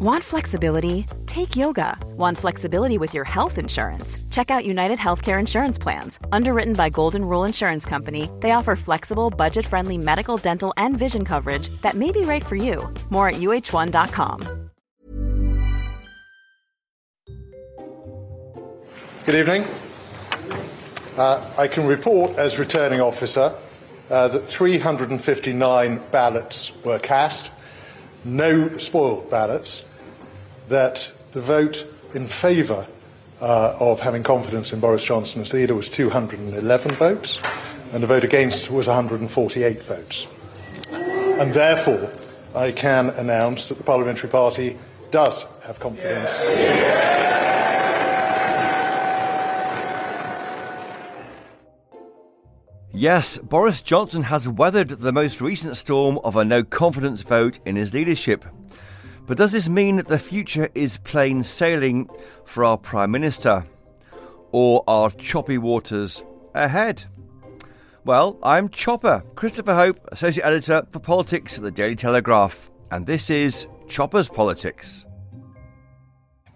Want flexibility? Take yoga. Want flexibility with your health insurance? Check out United Healthcare Insurance Plans. Underwritten by Golden Rule Insurance Company, they offer flexible, budget friendly medical, dental, and vision coverage that may be right for you. More at uh1.com. Good evening. Uh, I can report as returning officer uh, that 359 ballots were cast, no spoiled ballots that the vote in favour uh, of having confidence in Boris Johnson as leader was 211 votes, and the vote against was 148 votes. And therefore, I can announce that the Parliamentary Party does have confidence. Yes, Boris Johnson has weathered the most recent storm of a no confidence vote in his leadership. But does this mean that the future is plain sailing for our Prime Minister? Or are choppy waters ahead? Well, I'm Chopper, Christopher Hope, Associate Editor for Politics at the Daily Telegraph, and this is Chopper's Politics.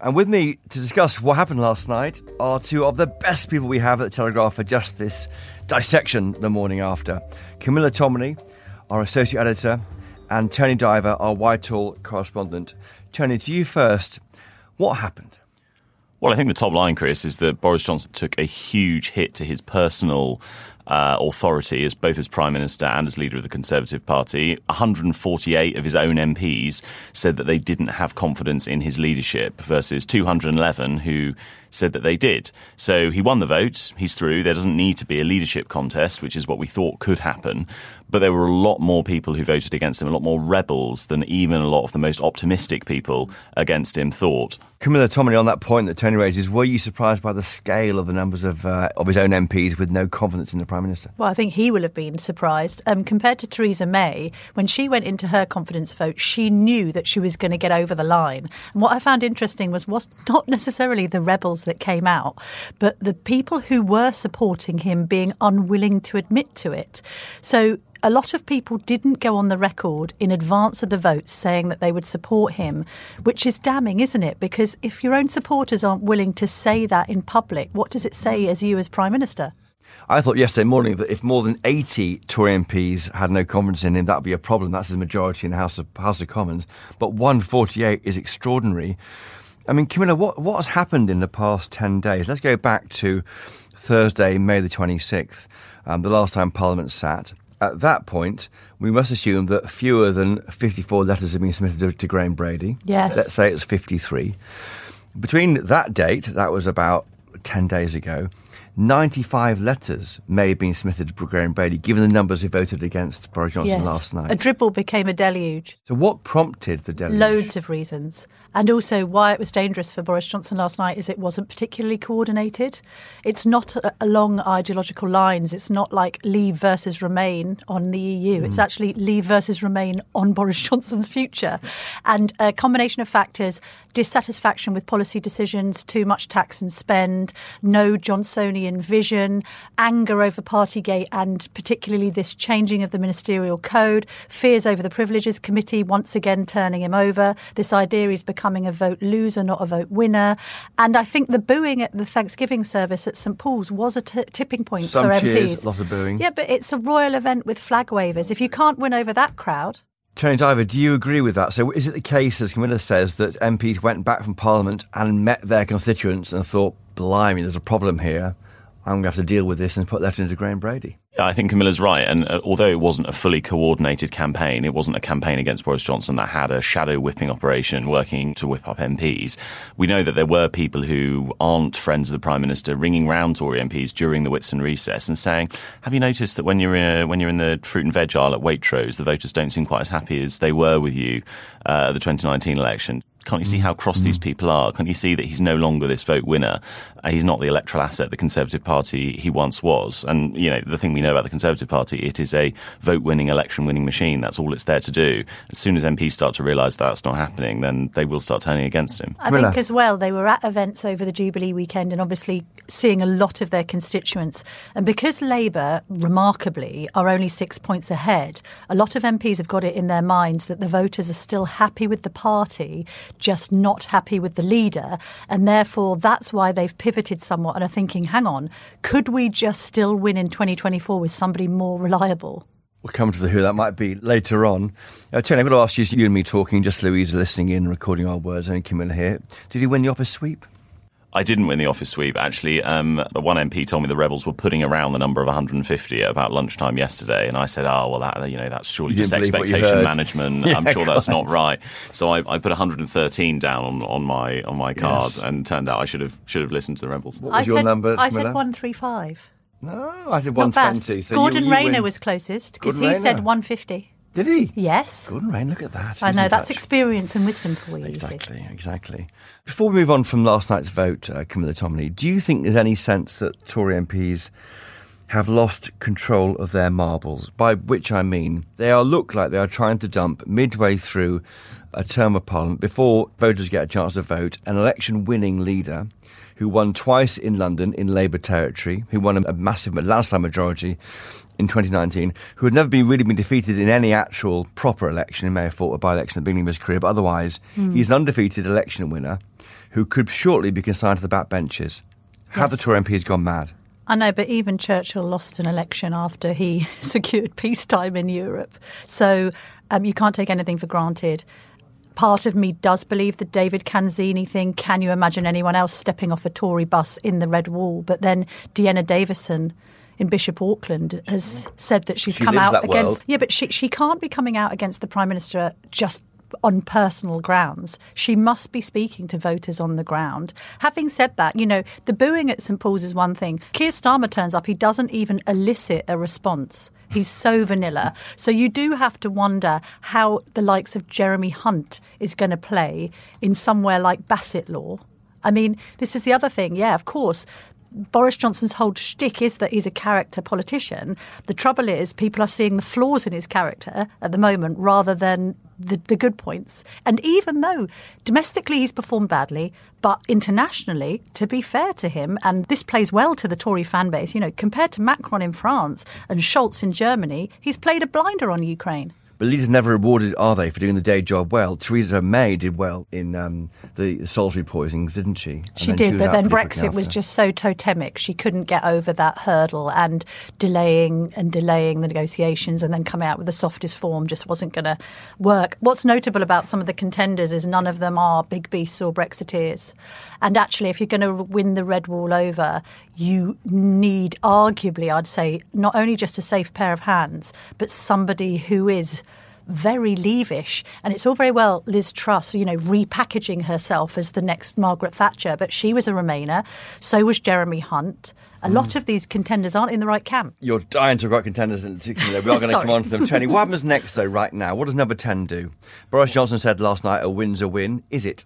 And with me to discuss what happened last night are two of the best people we have at the Telegraph for just this dissection the morning after. Camilla Tominey, our Associate Editor, and Tony Diver, our Whitehall correspondent. Tony, to you first. What happened? Well, I think the top line, Chris, is that Boris Johnson took a huge hit to his personal uh, authority as both as Prime Minister and as leader of the Conservative Party. 148 of his own MPs said that they didn't have confidence in his leadership versus 211 who said that they did. So he won the vote. He's through. There doesn't need to be a leadership contest, which is what we thought could happen. But there were a lot more people who voted against him, a lot more rebels than even a lot of the most optimistic people against him thought. Camilla Tominey, on that point that Tony raises, were you surprised by the scale of the numbers of uh, of his own MPs with no confidence in the Prime Minister? Well, I think he will have been surprised. Um, compared to Theresa May, when she went into her confidence vote, she knew that she was going to get over the line. And what I found interesting was, was not necessarily the rebels that came out, but the people who were supporting him being unwilling to admit to it. So a lot of people didn't go on the record in advance of the votes saying that they would support him, which is damning, isn't it? Because if your own supporters aren't willing to say that in public, what does it say as you as Prime Minister? I thought yesterday morning that if more than 80 Tory MPs had no confidence in him, that would be a problem. That's his majority in the House of, House of Commons. But 148 is extraordinary. I mean, Camilla, what, what has happened in the past 10 days? Let's go back to Thursday, May the 26th, um, the last time Parliament sat. At that point, we must assume that fewer than 54 letters have been submitted to, to Graham Brady. Yes. Let's say it's 53. Between that date, that was about 10 days ago, 95 letters may have been submitted to Graham Brady, given the numbers who voted against Boris Johnson yes. last night. A dribble became a deluge. So, what prompted the deluge? Loads of reasons. And also, why it was dangerous for Boris Johnson last night is it wasn't particularly coordinated. It's not along ideological lines. It's not like Leave versus Remain on the EU. Mm. It's actually Leave versus Remain on Boris Johnson's future. And a combination of factors dissatisfaction with policy decisions, too much tax and spend, no Johnsonian vision, anger over Partygate, and particularly this changing of the ministerial code, fears over the Privileges Committee once again turning him over. This idea he's becoming a vote loser, not a vote winner. And I think the booing at the Thanksgiving service at St Paul's was a t- tipping point Some for cheers, MPs. A lot of booing. Yeah, but it's a royal event with flag wavers. If you can't win over that crowd, Tony Diver, do you agree with that? So, is it the case, as Camilla says, that MPs went back from Parliament and met their constituents and thought, blimey, there's a problem here? I'm going to have to deal with this and put that into Graham Brady. I think Camilla's right. And uh, although it wasn't a fully coordinated campaign, it wasn't a campaign against Boris Johnson that had a shadow whipping operation working to whip up MPs. We know that there were people who aren't friends of the Prime Minister ringing round Tory MPs during the Whitsun recess and saying, Have you noticed that when you're in, when you're in the fruit and veg aisle at Waitrose, the voters don't seem quite as happy as they were with you uh, at the 2019 election? Can't you see how cross these people are? Can't you see that he's no longer this vote winner? Uh, he's not the electoral asset the Conservative Party he once was. And, you know, the thing we know about the Conservative Party, it is a vote winning, election winning machine. That's all it's there to do. As soon as MPs start to realise that's not happening, then they will start turning against him. I think as well, they were at events over the Jubilee weekend and obviously seeing a lot of their constituents. And because Labour, remarkably, are only six points ahead, a lot of MPs have got it in their minds that the voters are still happy with the party just not happy with the leader. And therefore, that's why they've pivoted somewhat and are thinking, hang on, could we just still win in 2024 with somebody more reliable? We'll come to the who that might be later on. Uh, Tony, I'm going to ask you, you and me talking, just Louise listening in, recording our words, and Camilla here. Did you win the office sweep? I didn't win the office sweep, actually. Um, one MP told me the Rebels were putting around the number of 150 at about lunchtime yesterday, and I said, oh, well, that, you know, that's surely just expectation management. yeah, I'm sure that's not right. So I, I, put 113 down on, on my on my card, yes. and turned out I should have should have listened to the Rebels. What was I your said, number, I said 135. No, I said 120. So Gordon you, you Rayner win. was closest because he Rayner. said 150. Did he? Yes. Gordon rain. look at that. I know, that's experience and wisdom for you. Exactly, exactly. Before we move on from last night's vote, uh, Camilla Tominey, do you think there's any sense that Tory MPs have lost control of their marbles? By which I mean, they are look like they are trying to dump midway through a term of parliament before voters get a chance to vote an election winning leader who won twice in London in Labour territory, who won a massive landslide majority in 2019, who had never been really been defeated in any actual proper election. He may have fought a by-election at the beginning of his career, but otherwise, mm. he's an undefeated election winner who could shortly be consigned to the backbenches. Have yes. the Tory MPs gone mad? I know, but even Churchill lost an election after he secured peacetime in Europe. So um, you can't take anything for granted part of me does believe the David Canzini thing. Can you imagine anyone else stepping off a Tory bus in the Red Wall? But then Dehenna Davison in Bishop Auckland has said that she's she come out against. World. Yeah, but she she can't be coming out against the Prime Minister just on personal grounds. She must be speaking to voters on the ground. Having said that, you know, the booing at St Paul's is one thing. Keir Starmer turns up, he doesn't even elicit a response. He's so vanilla. So you do have to wonder how the likes of Jeremy Hunt is going to play in somewhere like Bassetlaw. I mean, this is the other thing. Yeah, of course, Boris Johnson's whole shtick is that he's a character politician. The trouble is, people are seeing the flaws in his character at the moment rather than the, the good points. And even though domestically he's performed badly, but internationally, to be fair to him, and this plays well to the Tory fan base, you know, compared to Macron in France and Scholz in Germany, he's played a blinder on Ukraine. But leaders never rewarded, are they, for doing the day job well? Theresa May did well in um, the Salisbury poisonings, didn't she? And she did, she but then Brexit was just so totemic. She couldn't get over that hurdle, and delaying and delaying the negotiations and then coming out with the softest form just wasn't going to work. What's notable about some of the contenders is none of them are big beasts or Brexiteers. And actually, if you're going to win the Red Wall over, you need, arguably, I'd say, not only just a safe pair of hands, but somebody who is very leavish. And it's all very well Liz Truss, you know, repackaging herself as the next Margaret Thatcher, but she was a Remainer. So was Jeremy Hunt. A mm. lot of these contenders aren't in the right camp. You're dying to write contenders in particular. We are going to come on to them. Tony, what happens next, though, right now? What does number 10 do? Boris Johnson said last night a win's a win. Is it?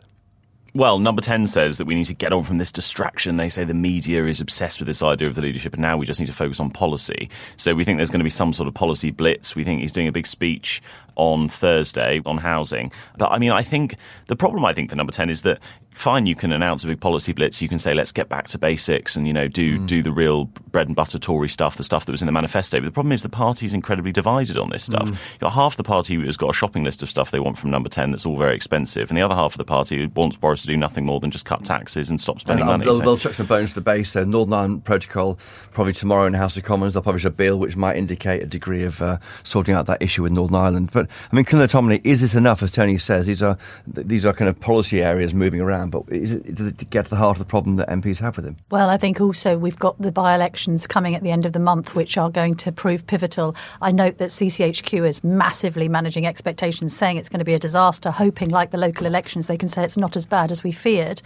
Well, number 10 says that we need to get on from this distraction. They say the media is obsessed with this idea of the leadership, and now we just need to focus on policy. So we think there's going to be some sort of policy blitz. We think he's doing a big speech on Thursday on housing. But I mean, I think the problem I think for number 10 is that fine, you can announce a big policy blitz. You can say, let's get back to basics and, you know, do, mm. do the real bread and butter Tory stuff, the stuff that was in the manifesto. But the problem is the party is incredibly divided on this stuff. Mm. You've got half the party who has got a shopping list of stuff they want from number 10 that's all very expensive. And the other half of the party wants Boris to do nothing more than just cut taxes and stop spending and, money. They'll, so. they'll chuck some bones to the base. So Northern Ireland Protocol, probably tomorrow in the House of Commons, they'll publish a bill which might indicate a degree of uh, sorting out that issue with Northern Ireland. But, I mean, Camilla Tom is this enough? As Tony says, these are these are kind of policy areas moving around. But is it, does it get to the heart of the problem that MPs have with him? Well, I think also we've got the by-elections coming at the end of the month, which are going to prove pivotal. I note that CCHQ is massively managing expectations, saying it's going to be a disaster, hoping, like the local elections, they can say it's not as bad as we feared.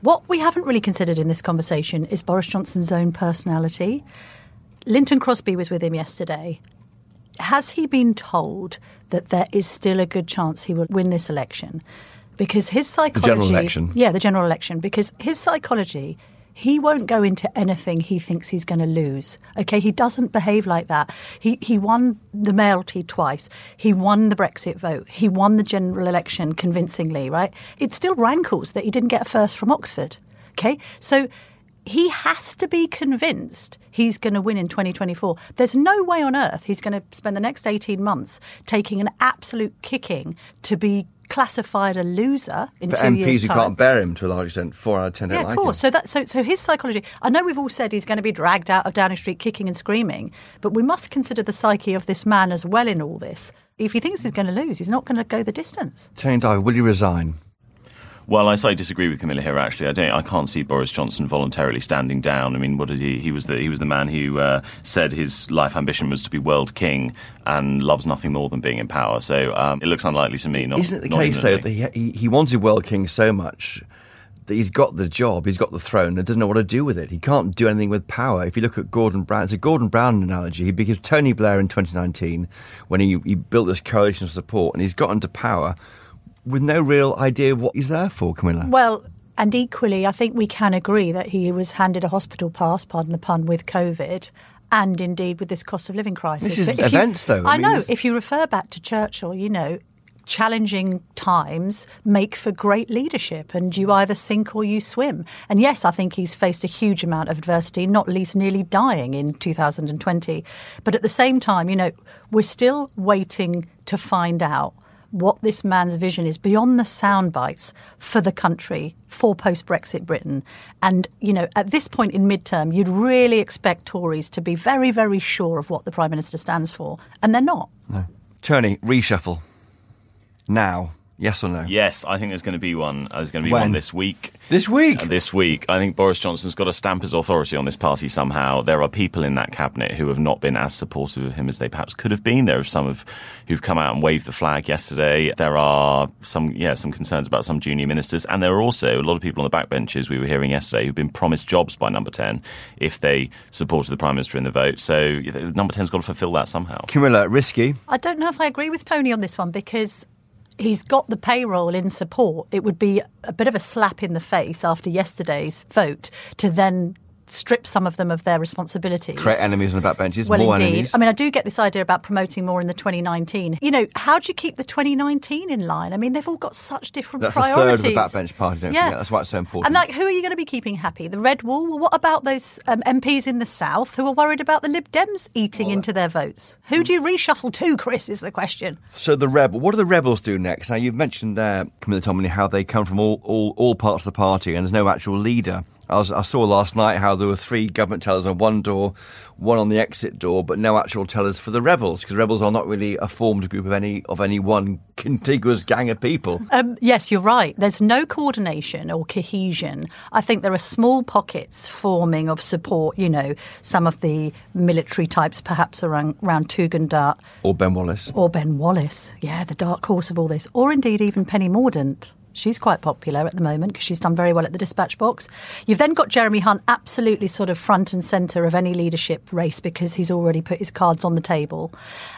What we haven't really considered in this conversation is Boris Johnson's own personality. Lynton Crosby was with him yesterday has he been told that there is still a good chance he will win this election? Because his psychology. The general election. Yeah, the general election. Because his psychology, he won't go into anything he thinks he's going to lose. Okay, he doesn't behave like that. He he won the mayoralty twice. He won the Brexit vote. He won the general election convincingly. Right? It still rankles that he didn't get a first from Oxford. Okay, so he has to be convinced he's going to win in 2024. There's no way on earth he's going to spend the next 18 months taking an absolute kicking to be classified a loser in For two MPs years' who time. can't bear him to a large extent, four out of ten don't Yeah, like of course. him. So that so so his psychology. I know we've all said he's going to be dragged out of Downing Street kicking and screaming, but we must consider the psyche of this man as well in all this. If he thinks he's going to lose, he's not going to go the distance. Tony Diver, will you resign? Well, I slightly disagree with Camilla here. Actually, I don't. I can't see Boris Johnson voluntarily standing down. I mean, what did he? He was the he was the man who uh, said his life ambition was to be world king and loves nothing more than being in power. So um, it looks unlikely to me. Not, Isn't it the case though that he, he he wanted World King so much that he's got the job, he's got the throne, and doesn't know what to do with it. He can't do anything with power. If you look at Gordon Brown, it's a Gordon Brown analogy. He became Tony Blair in 2019 when he, he built this coalition of support, and he's got into power with no real idea of what he's there for, Camilla. Well, and equally, I think we can agree that he was handed a hospital pass, pardon the pun, with COVID. And indeed, with this cost of living crisis. This is if you- events, though. I I, mean, know. this- If you refer back to Churchill, you know, challenging times make for great leadership, and you either sink or you swim. And yes, I think he's faced a huge amount of adversity, not least nearly dying in 2020. But at the same time, you know, we're still waiting to find out what this man's vision is beyond the sound bites for the country, for post Brexit Britain. And, you know, at this point in midterm, you'd really expect Tories to be very, very sure of what the Prime Minister stands for. And they're not. Tony, reshuffle. Now. Yes or no? Yes, I think there's going to be one. uh, There's going to be When? one this week. This week? Uh, This week, I think Boris Johnson's got to stamp his authority on this party somehow. There are people in that cabinet who have not been as supportive of him as they perhaps could have been. There are some of who've come out and waved the flag yesterday. There are some, yeah, some concerns about some junior ministers, and there are also a lot of people on the backbenches we were hearing yesterday who've been promised jobs by Number Ten if they supported the Prime Minister in the vote. So you Number Ten's got to fulfil that somehow. Camilla, risky. I don't know if I agree with Tony on this one because he's got the payroll in support. It would be a bit of a slap in the face after yesterday's vote to then strip some of them of their responsibilities. Create enemies on the backbenches. Well, more indeed. enemies. I mean, I do get this idea about promoting more in the 2019. You know, how do you keep the 2019 in line? I mean, they've all got such different That's a priorities. third of the backbench party, don't forget. That's why it's so important. And like, who are you going to be keeping happy? The Red Wall? Well, what about those um, MPs in the South who are worried about the Lib Dems eating into their votes? Who do you reshuffle to, Chris, is the question. So the rebel, what do the rebels do next? Now you've mentioned there, Camilla Tominey, how they come from all, all, all parts of the party, and there's no actual leader. I, was, I saw last night how there were three government tellers on one door, one on the exit door, but no actual tellers for the rebels because rebels are not really a formed group of any of any one contiguous gang of people. Um, yes, you're right. There's no coordination or cohesion. I think there are small pockets forming of support. You know, some of the military types, perhaps around, around Tugendhat Or Ben Wallace. or Ben Wallace. Yeah, the dark horse of all this. Or indeed even Penny Mordaunt. She's quite popular at the moment because she's done very well at the dispatch box. You've then got Jeremy Hunt absolutely sort of front and centre of any leadership race because he's already put his cards on the table.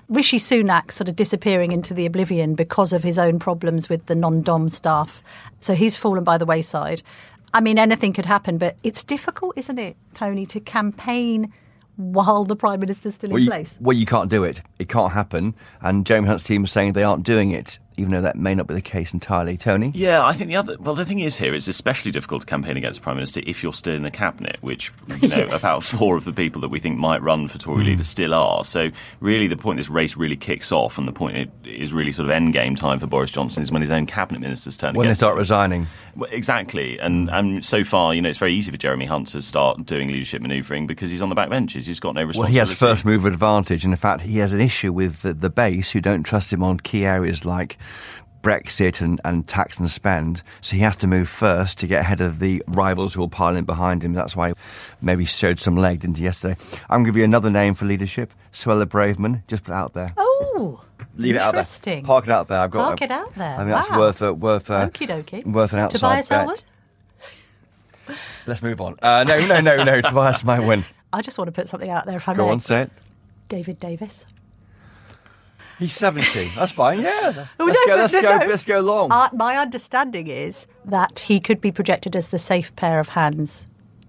Rishi Sunak sort of disappearing into the oblivion because of his own problems with the non dom staff. So he's fallen by the wayside. I mean, anything could happen, but it's difficult, isn't it, Tony, to campaign while the Prime Minister's still Well in you, place? well, you can't do it. It can't happen. And Jeremy Hunt's team is saying they aren't doing it, even though that may not be the case entirely. Tony? Yeah, I think the other. Well, the thing is here, it's especially difficult to campaign against the prime minister if you're still in the cabinet, which you know Yes. about four of the people that we think might run for Tory hmm. leader still are. So really, the point this race really kicks off, and the point it is really sort of end game time for Boris Johnson is when his own cabinet ministers turn When they against start him. resigning. Well, exactly, and hmm. and so far, you know, it's very easy for Jeremy Hunt to start doing leadership manoeuvring because he's on the backbenches. He's got no Well, responsibility. he has first mover advantage, and in fact, he has an issue with the, the base who don't trust him on key areas like Brexit and, and tax and spend. So he has to move first to get ahead of the rivals who will pile in behind him. That's why maybe he showed some leg into yesterday. I'm going to give you another name for leadership Suella Braverman. Just put it out there. Oh, Leave it out there. Park it out there. I've got Park it out there. I mean, that's Wow. worth a, worth a, Okie dokie. worth an outside Tobias bet. Ellwood? Let's move on. Uh, no, no, no, no. Tobias might win. I just want to put something out there if I Go may. on, say it. David Davis. He's 70. That's fine. Yeah. Oh, Let's no, go. Let's no, go. no. Let's go long. Uh, my understanding is that he could be projected as the safe pair of hands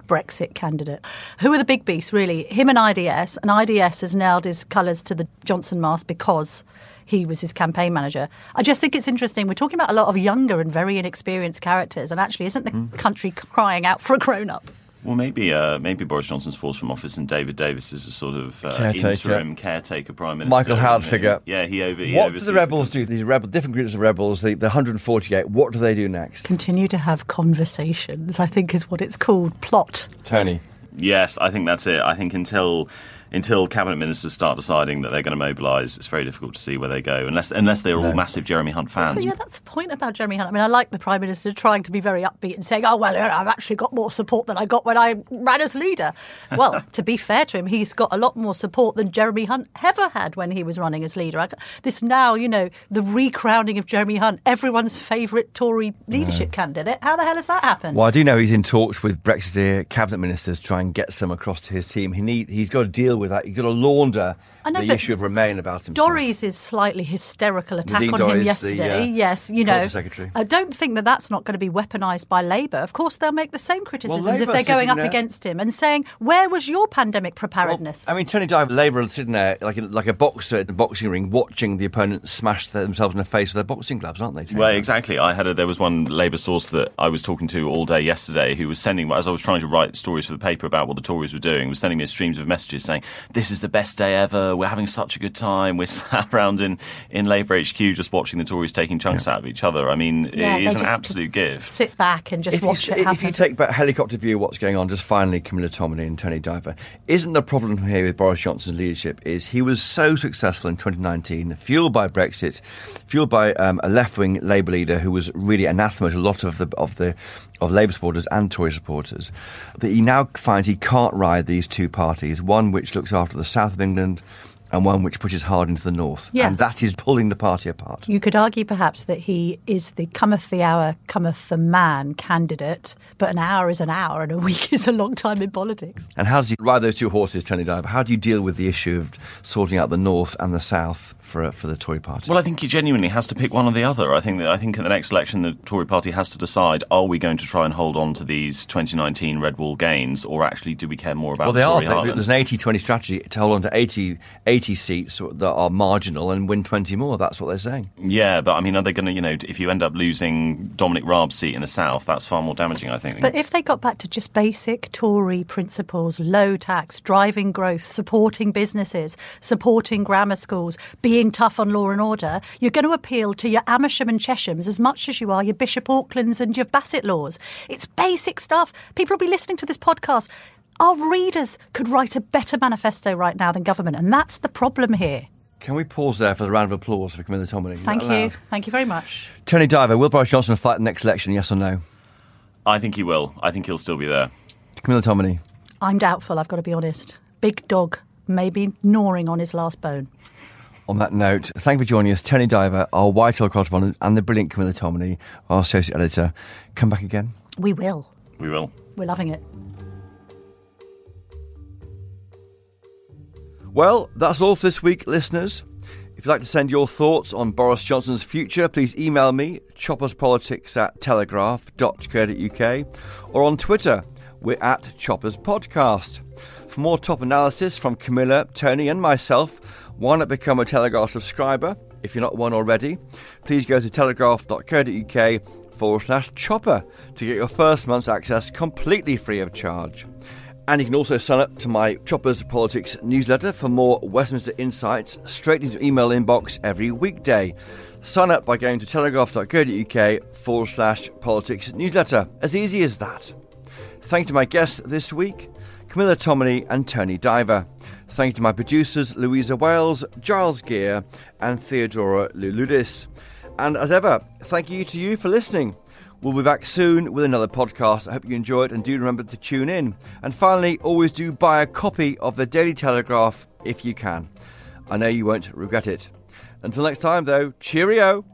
Brexit candidate. Who are the big beasts, really? Him and IDS. And IDS has nailed his colours to the Johnson mask because he was his campaign manager. I just think it's interesting. We're talking about a lot of younger and very inexperienced characters, and actually, isn't the Hmm. country crying out for a grown up? Well, maybe uh, maybe Boris Johnson's forced from office and David Davis is a sort of uh, Caretaker. interim caretaker prime minister. Michael Howard figure. Yeah, he over. He what do the rebels do? These rebel, different groups of rebels, the, the 148. What do they do next? Continue to have conversations, I think is what it's called. Plot. Tony. Yes, I think that's it. I think until until cabinet ministers start deciding that they're going to mobilise, it's very difficult to see where they go, unless unless they're all massive Jeremy Hunt fans. So yeah, that's the point about Jeremy Hunt. I mean, I like the Prime Minister trying to be very upbeat and saying, "Oh well, I've actually got more support than I got when I ran as leader." Well, to be fair to him, he's got a lot more support than Jeremy Hunt ever had when he was running as leader. I, this now, you know, the recrowning of Jeremy Hunt, everyone's favourite Tory leadership candidate. How the hell has that happened? Well, I do know he's in talks with Brexiteer cabinet ministers trying to try and get some across to his team. He need, he's got to deal with that. He's got to launder know, the issue of Remain about himself. Dorries' is slightly hysterical attack Nadine on him Dorries, the, yesterday. uh, yes, you know, Secretary. I don't think that that's not going to be weaponised by Labour. Of course, they'll make the same criticisms if they're going up there- against him and saying, "Where was your pandemic preparedness?" I mean, Tony Diver, Labour are sitting there like a, like a boxer in a boxing ring, watching the opponent smash themselves in the face with their boxing gloves, aren't they? Tony Well, exactly. I had a, there was one Labour source that I was talking to all day yesterday who was sending, as I was trying to write stories for the paper about what the Tories were doing, was sending me streams of messages saying, "This is the best day ever. We're having such a good time. We're sat around in, in Labour HQ just watching the Tories taking chunks out of each other. I mean, Yeah, it is an absolute gift." Sit back and just If you, watch it happen. if you take back helicopter view of what's going on, just finally, Camilla Tominey and Tony Diver, isn't the problem here with Boris Johnson's leadership is he was so successful in 2019, fueled by Brexit, fueled by um, a left-wing Labour leader who was really anathema to a lot of the of the of Labour supporters and Tory supporters, that he now finds he can't ride these two parties, one which looks after the south of England. And one which pushes hard into the north. Yeah. And that is pulling the party apart. You could argue perhaps that he is the cometh the hour, cometh the man candidate, but an hour is an hour and a week is a long time in politics. And how do you ride those two horses, Tony Diver? How do you deal with the issue of sorting out the north and the south for for the Tory party? Well, I think he genuinely has to pick one or the other. I think that I think in the next election, the Tory party has to decide: Are we going to try and hold on to these 2019 red wall gains, or actually do we care more about well, the they Tory are. heartland? There's an 80-20 strategy to hold on to 80, 80 seats that are marginal and win 20 more. That's what they're saying. Yeah, but I mean, are they going to, you know, if you end up losing Dominic Raab's seat in the South, that's far more damaging, I think. But if they got back to just basic Tory principles, low tax, driving growth, supporting businesses, supporting grammar schools, being tough on law and order, you're going to appeal to your Amersham and Cheshams as much as you are your Bishop Aucklands and your Bassetlaws. It's basic stuff. People will be listening to this podcast. Our readers could write a better manifesto right now than government, and that's the problem here. Can we pause there for a round of applause for Camilla Tominey? Is Thank you. allowed? Thank you very much. Tony Diver, will Boris Johnson fight the next election, yes or no? I think he will. I think he'll still be there. Camilla Tominey. I'm doubtful, I've got to be honest. Big dog, maybe gnawing on his last bone. On that note, thank you for joining us. Tony Diver, our Whitehall correspondent, and the brilliant Camilla Tominey, our associate editor. Come back again. We will. We will. We're loving it. Well, that's all for this week, listeners. If you'd like to send your thoughts on Boris Johnson's future, please email me, chopperspolitics at telegraph.co.uk, or on Twitter, we're at Choppers Podcast. For more top analysis from Camilla, Tony, and myself, why not become a Telegraph subscriber? If you're not one already, please go to telegraph.co.uk forward slash chopper to get your first month's access completely free of charge. And you can also sign up to my Choppers Politics newsletter for more Westminster insights straight into your email inbox every weekday. Sign up by going to telegraph.co.uk forward slash politics newsletter. As easy as that. Thank you to my guests this week, Camilla Tominey and Tony Diver. Thank you to my producers, Louisa Wales, Giles Gear, and Theodora Luludis. And as ever, thank you to you for listening. We'll be back soon with another podcast. I hope you enjoy it and do remember to tune in. And finally, always do buy a copy of the Daily Telegraph if you can. I know you won't regret it. Until next time, though, cheerio!